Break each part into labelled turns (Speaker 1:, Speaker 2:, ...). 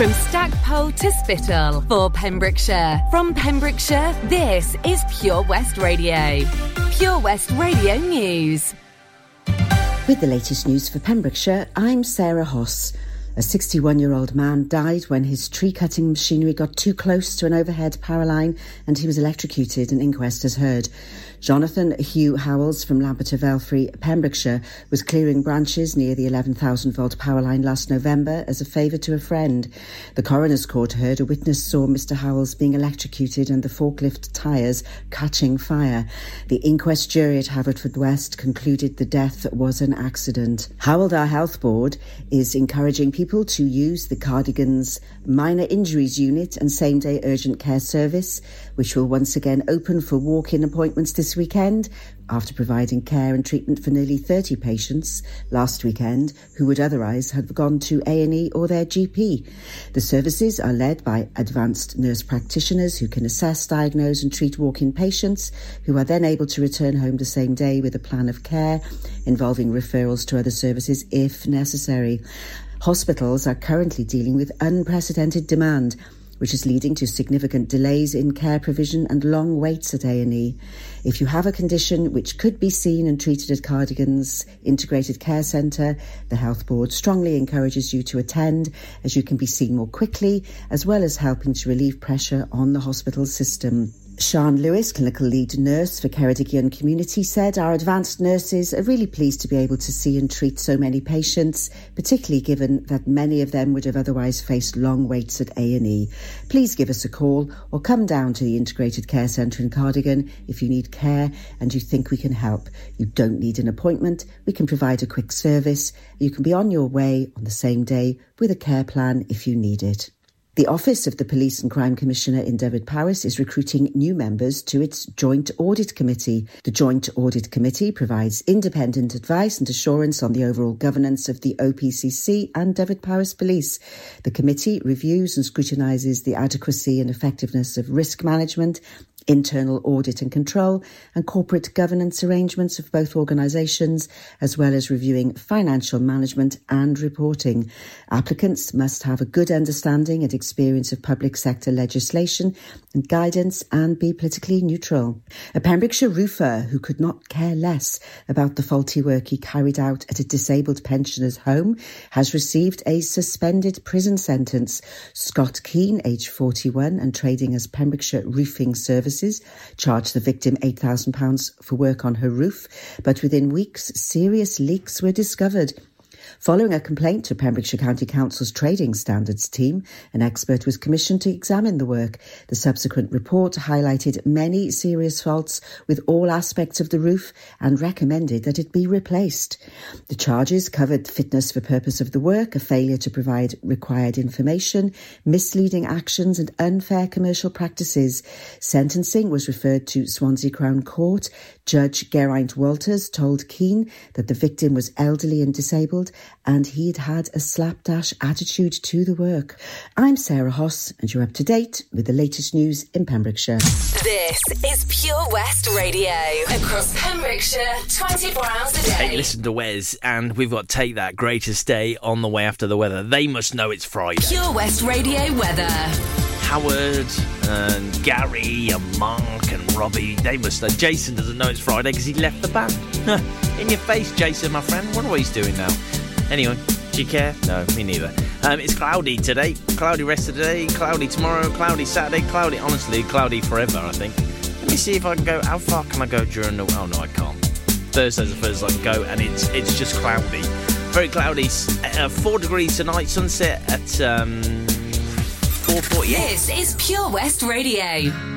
Speaker 1: From Stackpole to Spittal for Pembrokeshire. From Pembrokeshire, this is Pure West Radio. Pure West Radio News.
Speaker 2: With the latest news for Pembrokeshire, I'm Sarah Hoss. A 61 year old man died when his tree cutting machinery got too close to an overhead power line and he was electrocuted, an inquest has heard. Jonathan Hugh Howells from Lampeter Velfrey, Pembrokeshire, was clearing branches near the 11,000 volt power line last November as a favour to a friend. The coroner's court heard a witness saw Mr Howells being electrocuted and the forklift tyres catching fire. The inquest jury at Haverfordwest concluded the death was an accident. Hywel Health Board is encouraging people to use the Cardigans Minor Injuries Unit and Same Day Urgent Care Service, which will once again open for walk-in appointments this weekend after providing care and treatment for nearly 30 patients last weekend who would otherwise have gone to A&E or their GP. The services are led by advanced nurse practitioners who can assess, diagnose and treat walk-in patients who are then able to return home the same day with a plan of care involving referrals to other services if necessary. Hospitals are currently dealing with unprecedented demand which is leading to significant delays in care provision and long waits at A&E. If you have a condition which could be seen and treated at Cardigan's Integrated Care Centre, the Health Board strongly encourages you to attend as you can be seen more quickly as well as helping to relieve pressure on the hospital system. Sean Lewis, clinical lead nurse for Ceredigion Community, said our advanced nurses are really pleased to be able to see and treat so many patients, particularly given that many of them would have otherwise faced long waits at A&E. Please give us a call or come down to the Integrated Care Centre in Cardigan if you need care and you think we can help. You don't need an appointment. We can provide a quick service. You can be on your way on the same day with a care plan if you need it. The Office of the Police and Crime Commissioner in Dyfed-Powys is recruiting new members to its Joint Audit Committee. The Joint Audit Committee provides independent advice and assurance on the overall governance of the OPCC and Dyfed-Powys Police. The committee reviews and scrutinises the adequacy and effectiveness of risk management internal audit and control, and corporate governance arrangements of both organisations, as well as reviewing financial management and reporting. Applicants must have a good understanding and experience of public sector legislation and guidance and be politically neutral. A Pembrokeshire roofer who could not care less about the faulty work he carried out at a disabled pensioner's home has received a suspended prison sentence. Scott Keane, aged 41 and trading as Pembrokeshire Roofing Services, charged the victim £8,000 for work on her roof, but within weeks, serious leaks were discovered Following a complaint to Pembrokeshire County Council's Trading Standards team, an expert was commissioned to examine the work. The subsequent report highlighted many serious faults with all aspects of the roof and recommended that it be replaced. The charges covered fitness for purpose of the work, a failure to provide required information, misleading actions and unfair commercial practices. Sentencing was referred to Swansea Crown Court. Judge Geraint Walters told Keane that the victim was elderly and disabled and he'd had a slapdash attitude to the work. I'm Sarah Hoss, and you're up to date with the latest news in Pembrokeshire.
Speaker 1: This is Pure West Radio across Pembrokeshire 24 hours a day.
Speaker 3: Hey, listen to Wes, and we've got Take That Greatest Day on the way after the weather. They must know it's Friday.
Speaker 1: Pure West Radio weather.
Speaker 3: Howard and Gary and Mark and Robbie, they must know. Jason doesn't know it's Friday because he left the band. In your face, Jason, my friend. Wonder what he's doing now. Anyway, do you care? No, me neither. Um, it's cloudy today, cloudy rest of the day, cloudy tomorrow, cloudy Saturday, cloudy, honestly, cloudy forever, I think. Let me see if I can go, how far can I go during the, oh no, I can't. Thursday's the first I can go, and it's it's just cloudy. Very cloudy, uh, 4 degrees tonight, sunset at um, 4.48.
Speaker 1: This is Pure West Radio.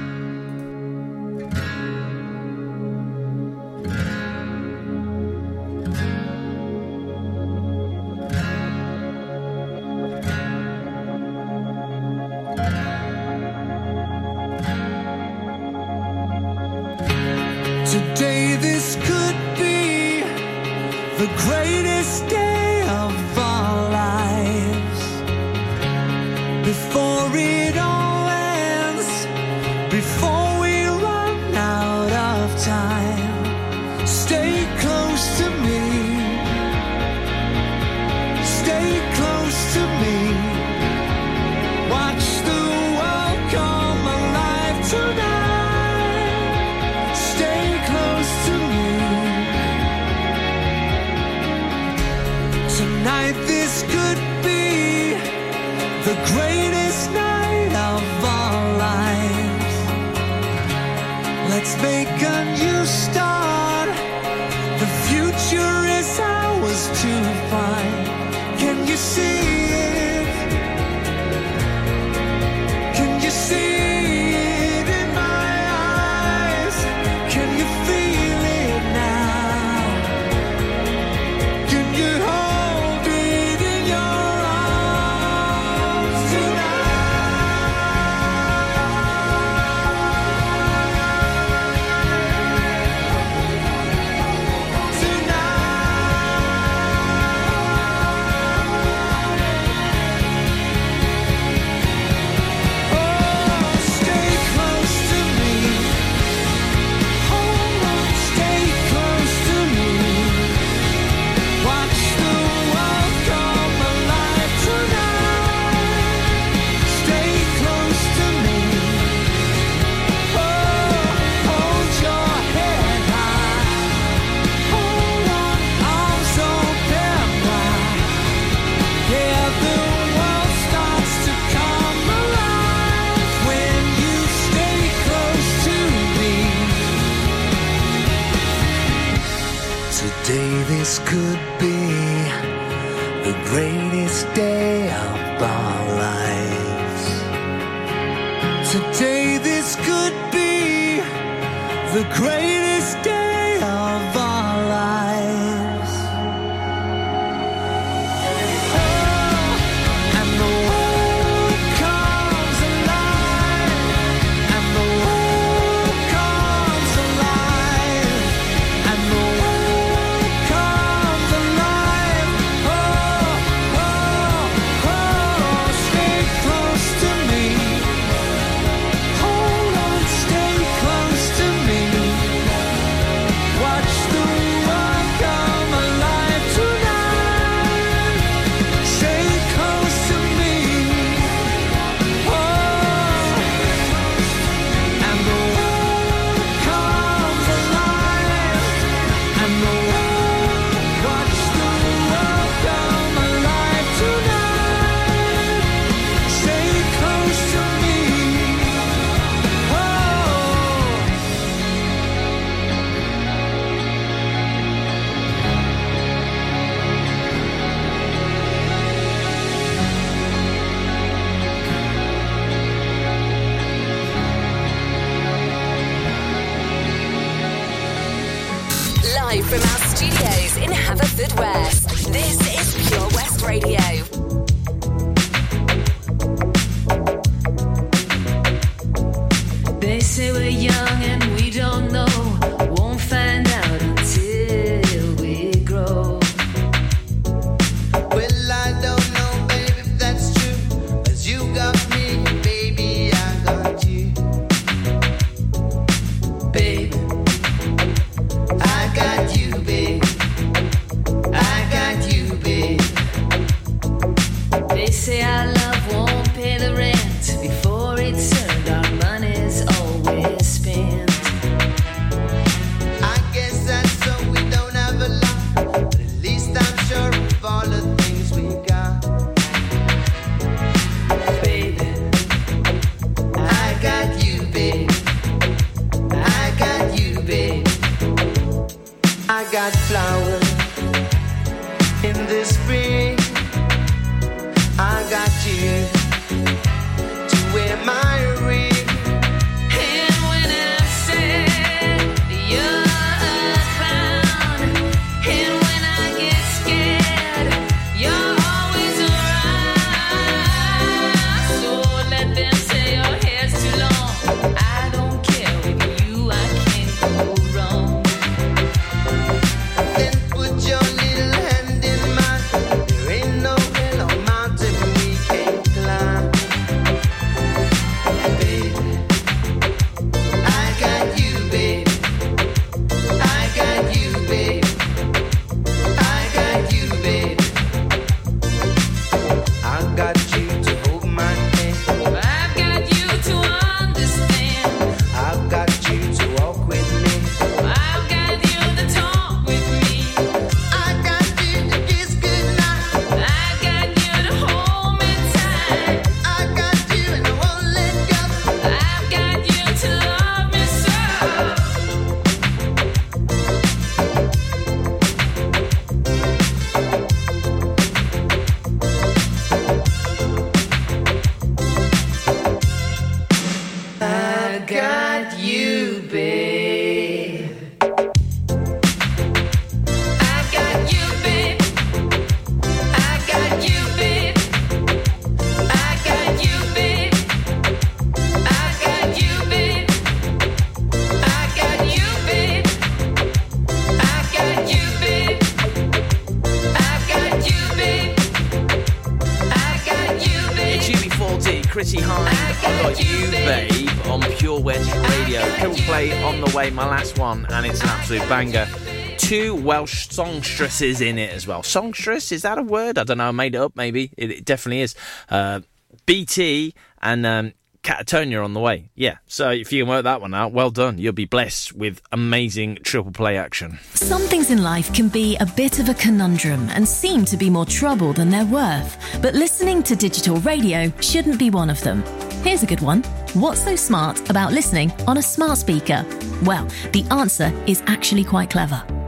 Speaker 3: Absolute banger. Two Welsh songstresses in it as well. Songstress, is that a word? I don't know, I made it up maybe. It, it definitely is. Uh, BT and um, Catatonia on the way. Yeah, so if you can work that one out, well done. You'll be blessed with amazing triple play action.
Speaker 4: Some things in life can be a bit of a conundrum and seem to be more trouble than they're worth. But listening to digital radio shouldn't be one of them. Here's a good one. What's so smart about listening on a smart speaker? Well, the answer is actually quite clever.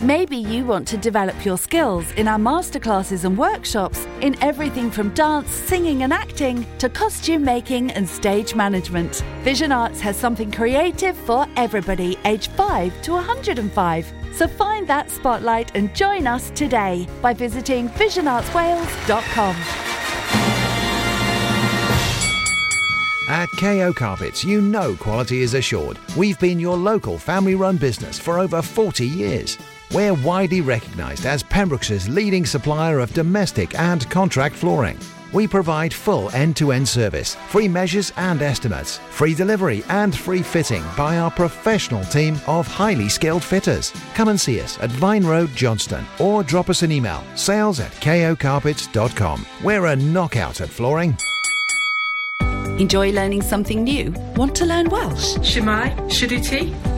Speaker 5: Maybe you want to develop your skills in our masterclasses and workshops in everything from dance, singing, and acting to costume making and stage management. Vision Arts has something creative for everybody aged 5 to 105. So find that spotlight and join us today by visiting visionartswales.com.
Speaker 6: At KO Carpets, you know quality is assured. We've been your local family run business for over 40 years. We're widely recognised as Pembroke's leading supplier of domestic and contract flooring. We provide full end-to-end service, free measures and estimates, free delivery and free fitting by our professional team of highly skilled fitters. Come and see us at Vine Road Johnston or drop us an email, sales at kocarpets.com. We're a knockout at flooring.
Speaker 5: Enjoy learning something new? Want to learn Welsh?
Speaker 7: Shemai, Shuduti.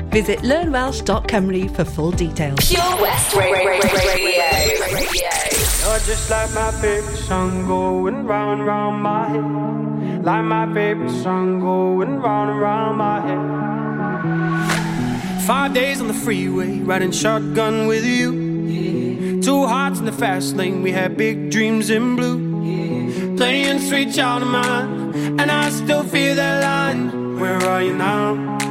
Speaker 5: Visit learnwelsh.com for full details.
Speaker 8: Pure West Radio.
Speaker 9: You're just like my favorite song going round and round my head. Like my favorite song going round and round my head. Five days on the freeway, riding shotgun with you. Yeah. Two hearts in the fast lane, we had big dreams in blue. Yeah. Playing sweet child of mine, and I still feel that line. Where are you now?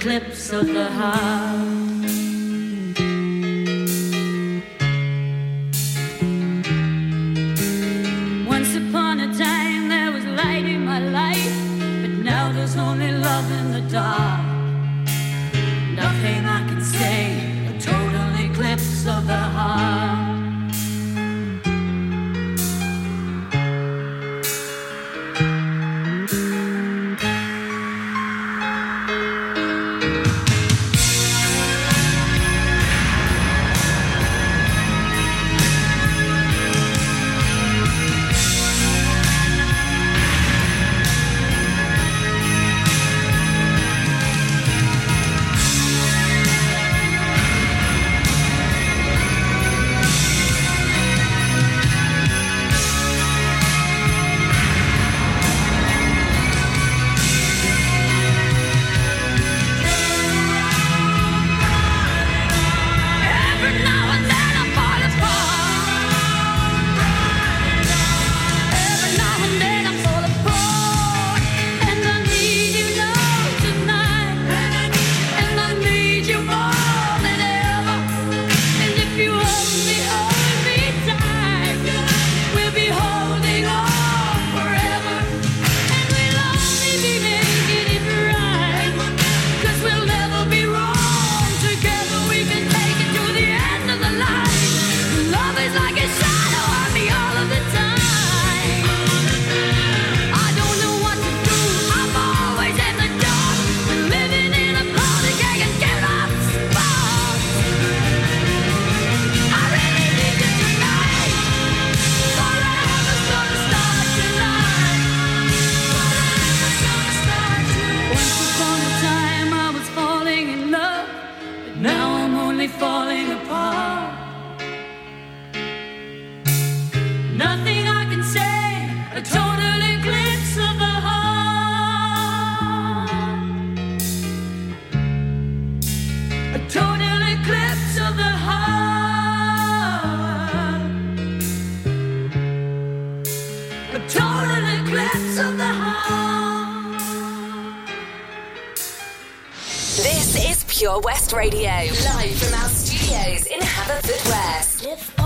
Speaker 10: eclipse of the heart.
Speaker 1: Pure West Radio, live from our studios in Haverfordwest.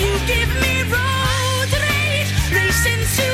Speaker 11: you give me road rage, racing to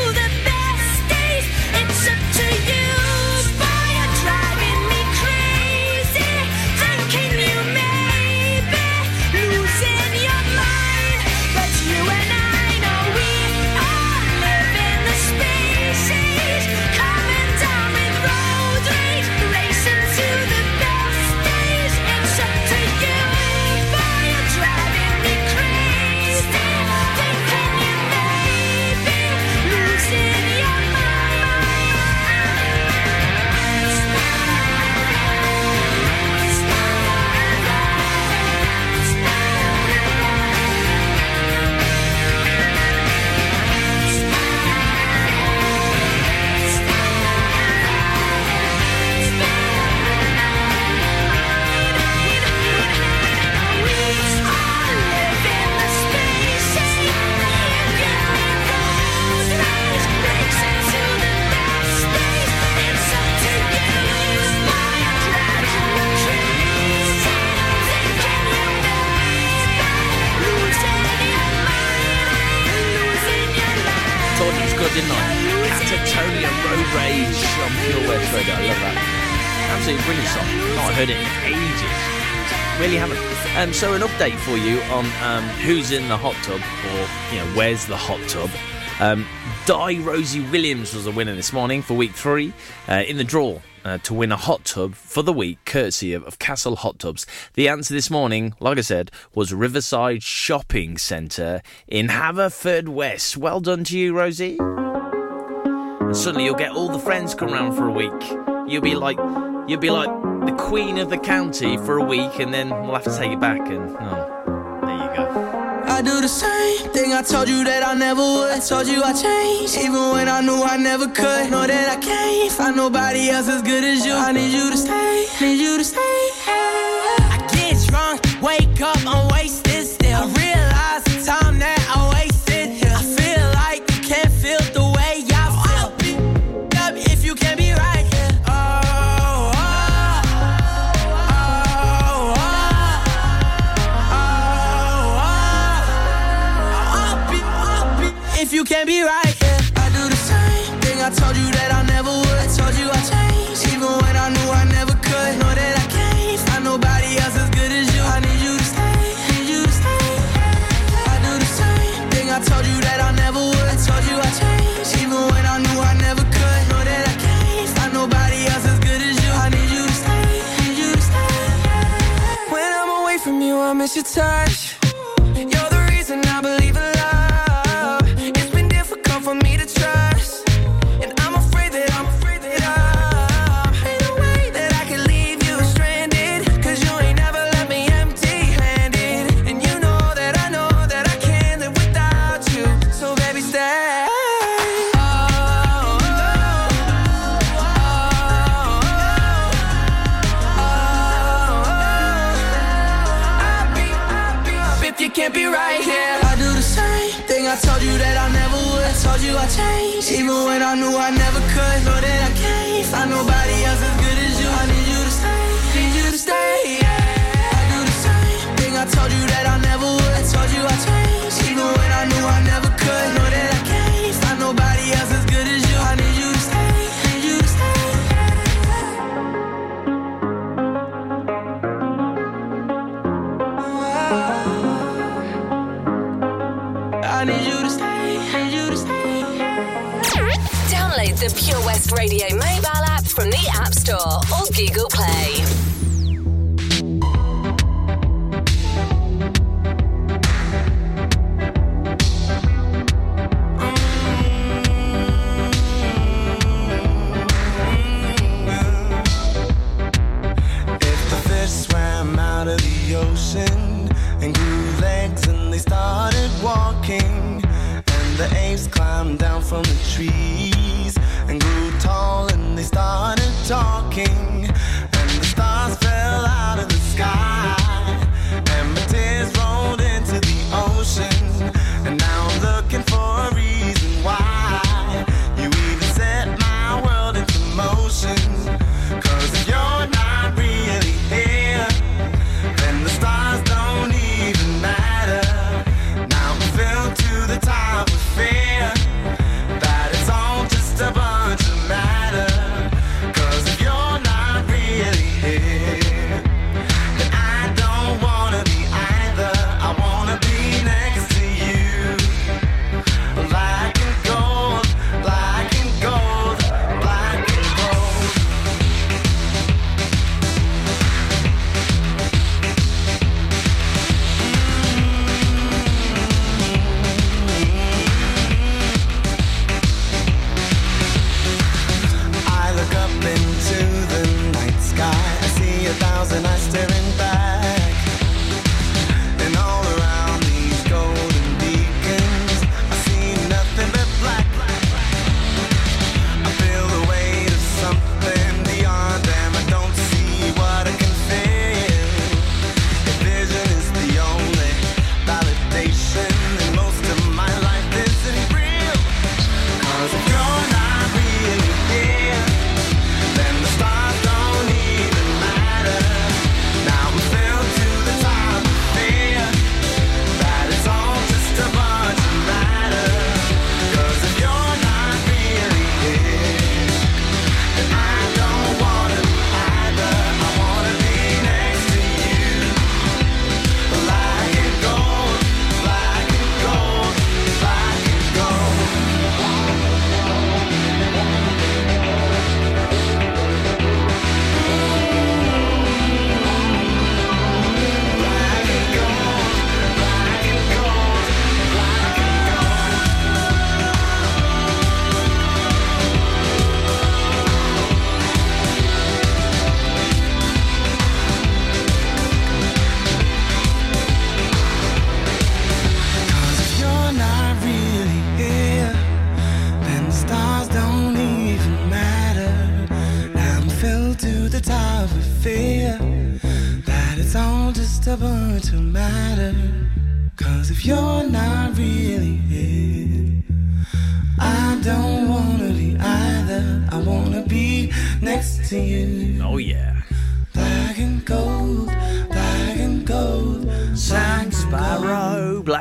Speaker 3: really haven't. Um, so an update for you on um, who's in the hot tub or you know where's the hot tub. Um, Di Rosie Williams was the winner this morning for week three uh, in the draw uh, to win a hot tub for the week, courtesy of, of, Castle Hot Tubs. The answer this morning, like I said, was Riverside Shopping Centre in Haverfordwest. Well done to you, Rosie. And suddenly you'll get all the friends come round for a week. You'll be like, you'll be like the queen of the county for a week and then we'll have to take it back and oh, there you go.
Speaker 12: I do the same thing I told you that I never would. I told you I changed, even when I knew I never could. Know that I can't find nobody else as good as you. I need you to stay, need you to stay. I get drunk, wake up, I'm wasted.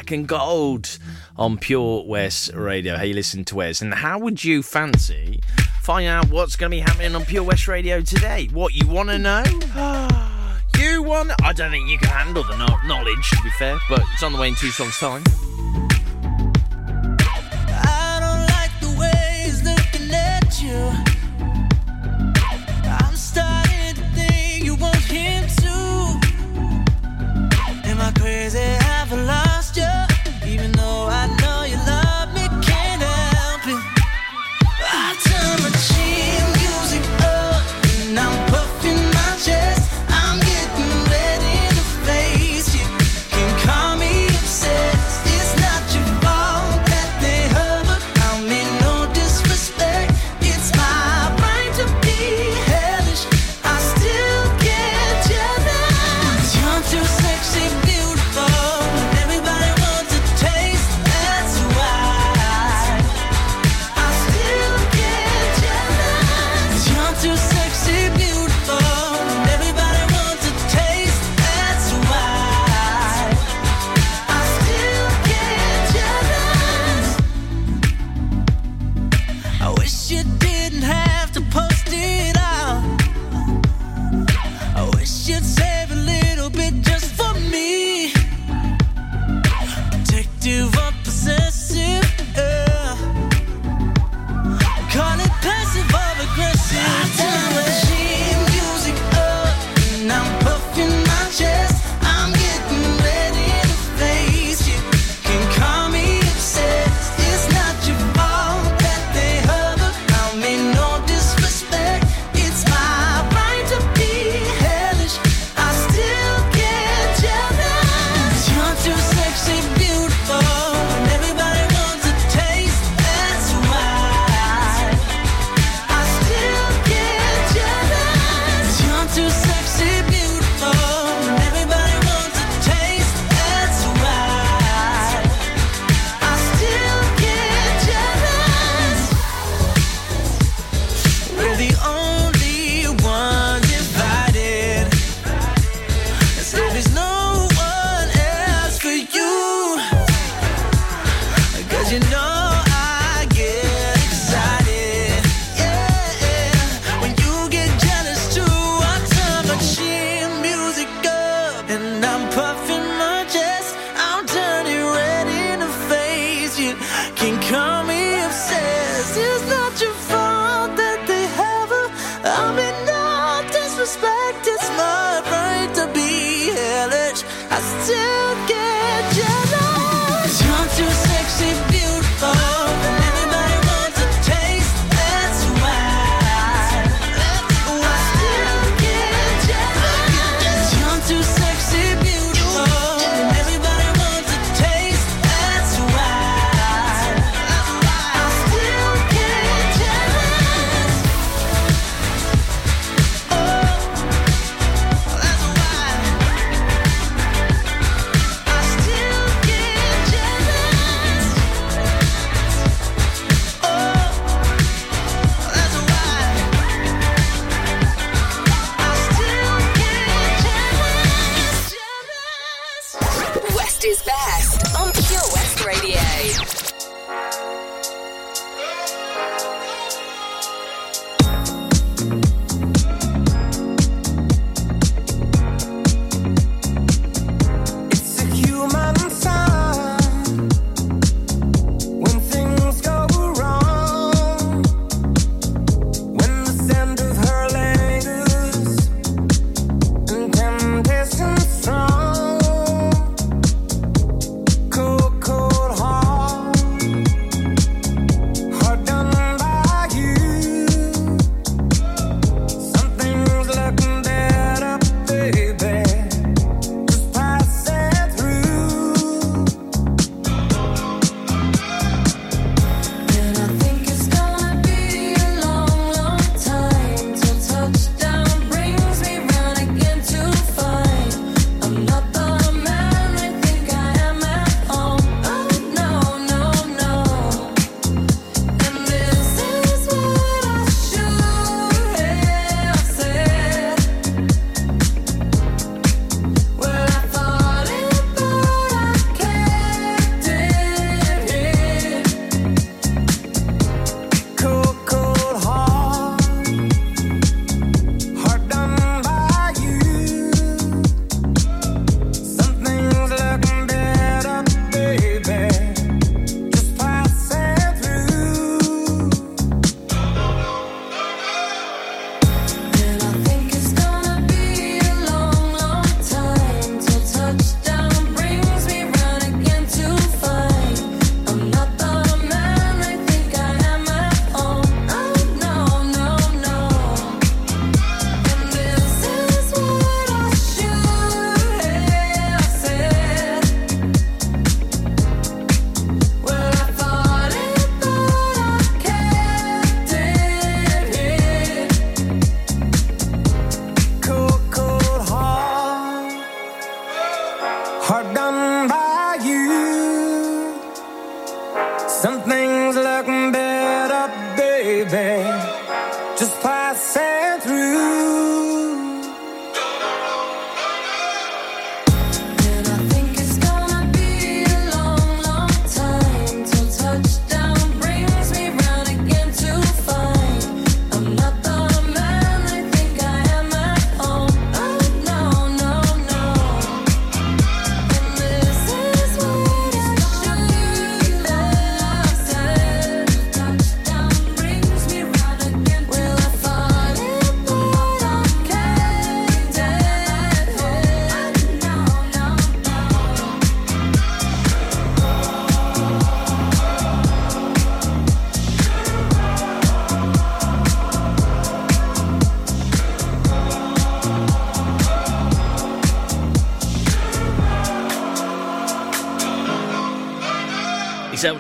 Speaker 12: black and gold
Speaker 3: on Pure West Radio. Hey, listen to Wes. And how would you fancy find out what's going to be happening on Pure West Radio today? What you want to know? you want? I don't think you can handle the knowledge, to be fair. But it's on the way in two songs' time.
Speaker 12: Yeah.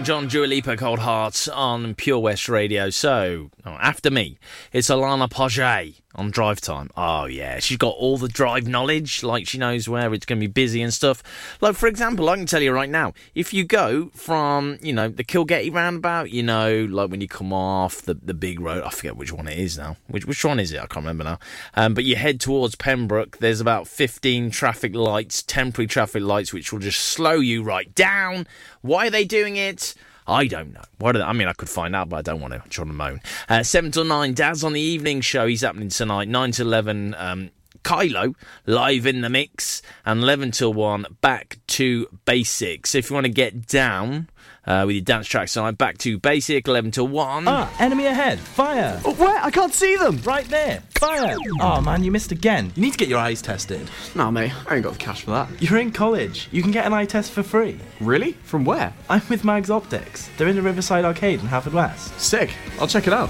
Speaker 3: John, Dua Lipa, Cold Hearts on Pure West Radio. So, oh, after me, it's Alana Paget on Drive Time. Oh, yeah. She's got all the drive knowledge, like she knows where it's going to be busy and stuff. Like, for example, I can tell you right now, if you go from, you know, the Kilgetty roundabout, you know, like when you come off the, the big road, I forget which one it is now. Which, which one is it? I can't remember now. Um, but you head towards Pembroke, there's about 15 traffic lights, temporary traffic lights, which will just slow you right down. Why are they doing it? I don't know. What? I mean, I could find out, but I don't want to. I'm trying to moan. Uh, 7 till 9, Dad's on the evening show. He's happening tonight. 9 to 11, um, Kylo live in the mix. And 11 till 1, back to basics. If you want to get down uh, with your dance tracks tonight, back to basic, 11 till 1.
Speaker 13: Ah, enemy ahead. Fire.
Speaker 14: Oh, where? I can't see them.
Speaker 13: Right there. Fire. Oh, man, you missed again. You need to get your eyes tested.
Speaker 14: Nah, mate, I ain't got the cash for that.
Speaker 13: You're in college. You can get an eye test for free.
Speaker 14: Really? From where?
Speaker 13: I'm with Mags Optics. They're in the Riverside Arcade in Haverfordwest.
Speaker 14: Sick. I'll check it out.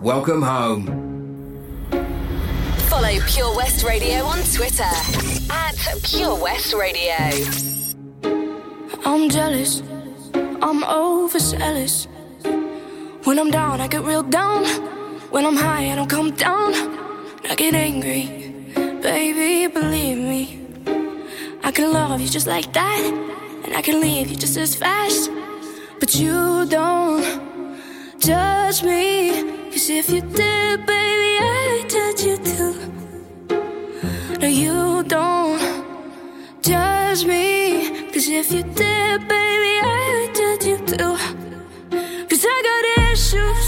Speaker 15: Welcome home.
Speaker 1: Follow Pure West Radio on Twitter at Pure West Radio.
Speaker 16: I'm jealous, I'm overzealous. When I'm down, I get real down. When I'm high, I don't come down. I get angry, baby, believe me. I can love you just like that, and I can leave you just as fast. But you don't judge me. Cause if you did, baby, I judge you too. No, you don't judge me. Cause if you did, baby, I judge you too. Cause I got issues,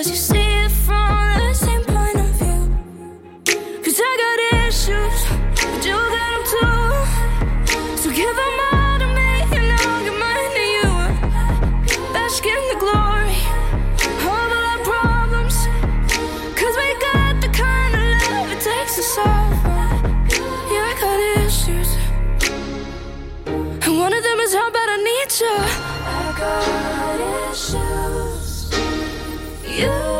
Speaker 16: Cause you see it from the same point of view. Cause I got issues, but you got them too. So give them all to me, and I'll give mine to you. Bask in the glory of all our problems. Cause we got the kind of love it takes to solve. Yeah, I got issues. And one of them is how bad I need you. I got issues. You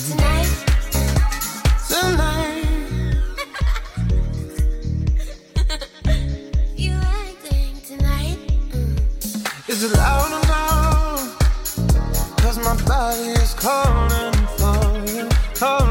Speaker 17: Cause my body is calling for you, calling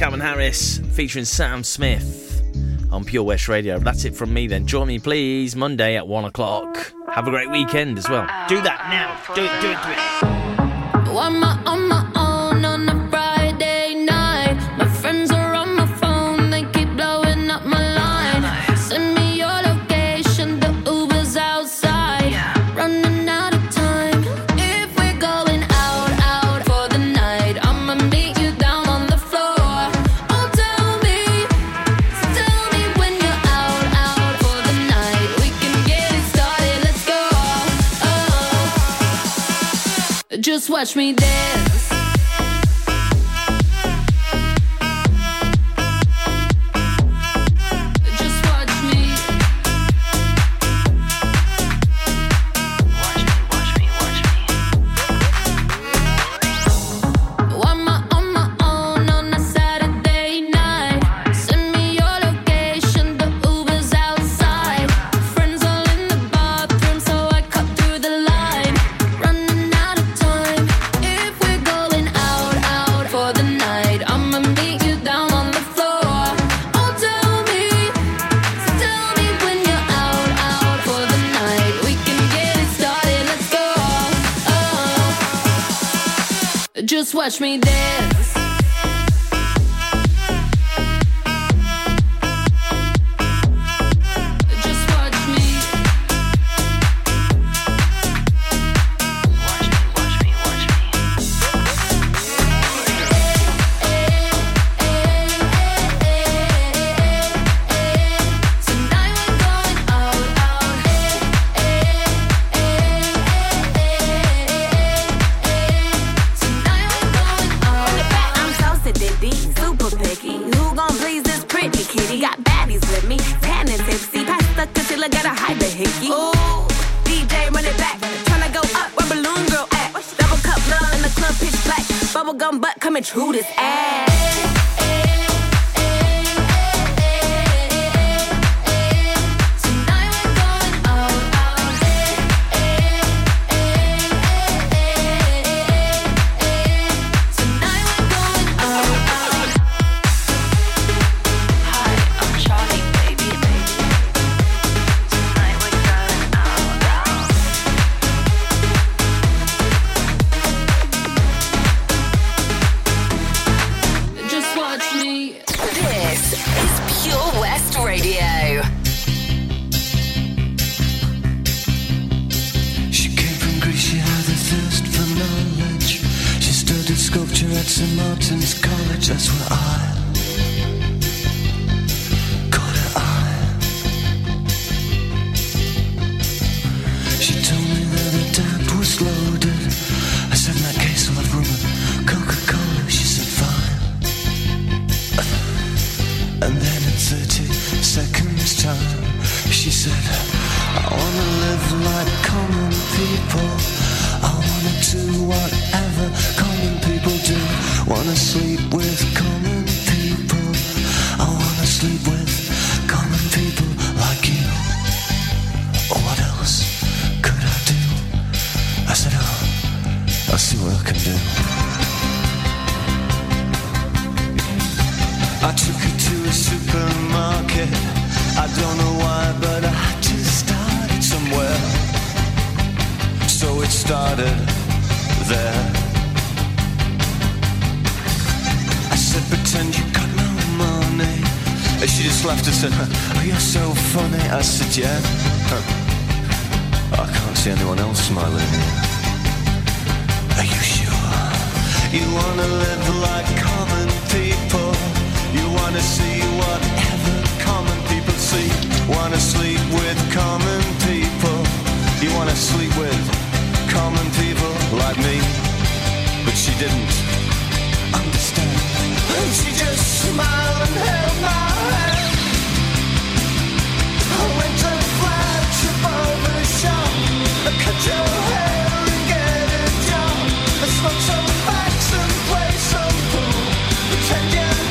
Speaker 3: Calvin Harris featuring Sam Smith on Pure West Radio. That's it from me then. Join me, please, Monday at one o'clock. Have a great weekend as well. Do that now. Do it, do it, do it.
Speaker 18: watch me dance.
Speaker 17: supermarket. I don't know why, but I just started somewhere. So it started there. I said, pretend you got no money. And she just laughed and said, oh, you're so funny. I said, yeah. I can't see anyone else smiling here. Are you sure? You wanna live like common people? Wanna see whatever common people see. Wanna sleep with common people. You wanna sleep with common people like me. But she didn't understand. And she just smiled and held my hand. I went to the flash above the shop. I cut your hair and get a job. I smoked some facts and play some pool. Pretend you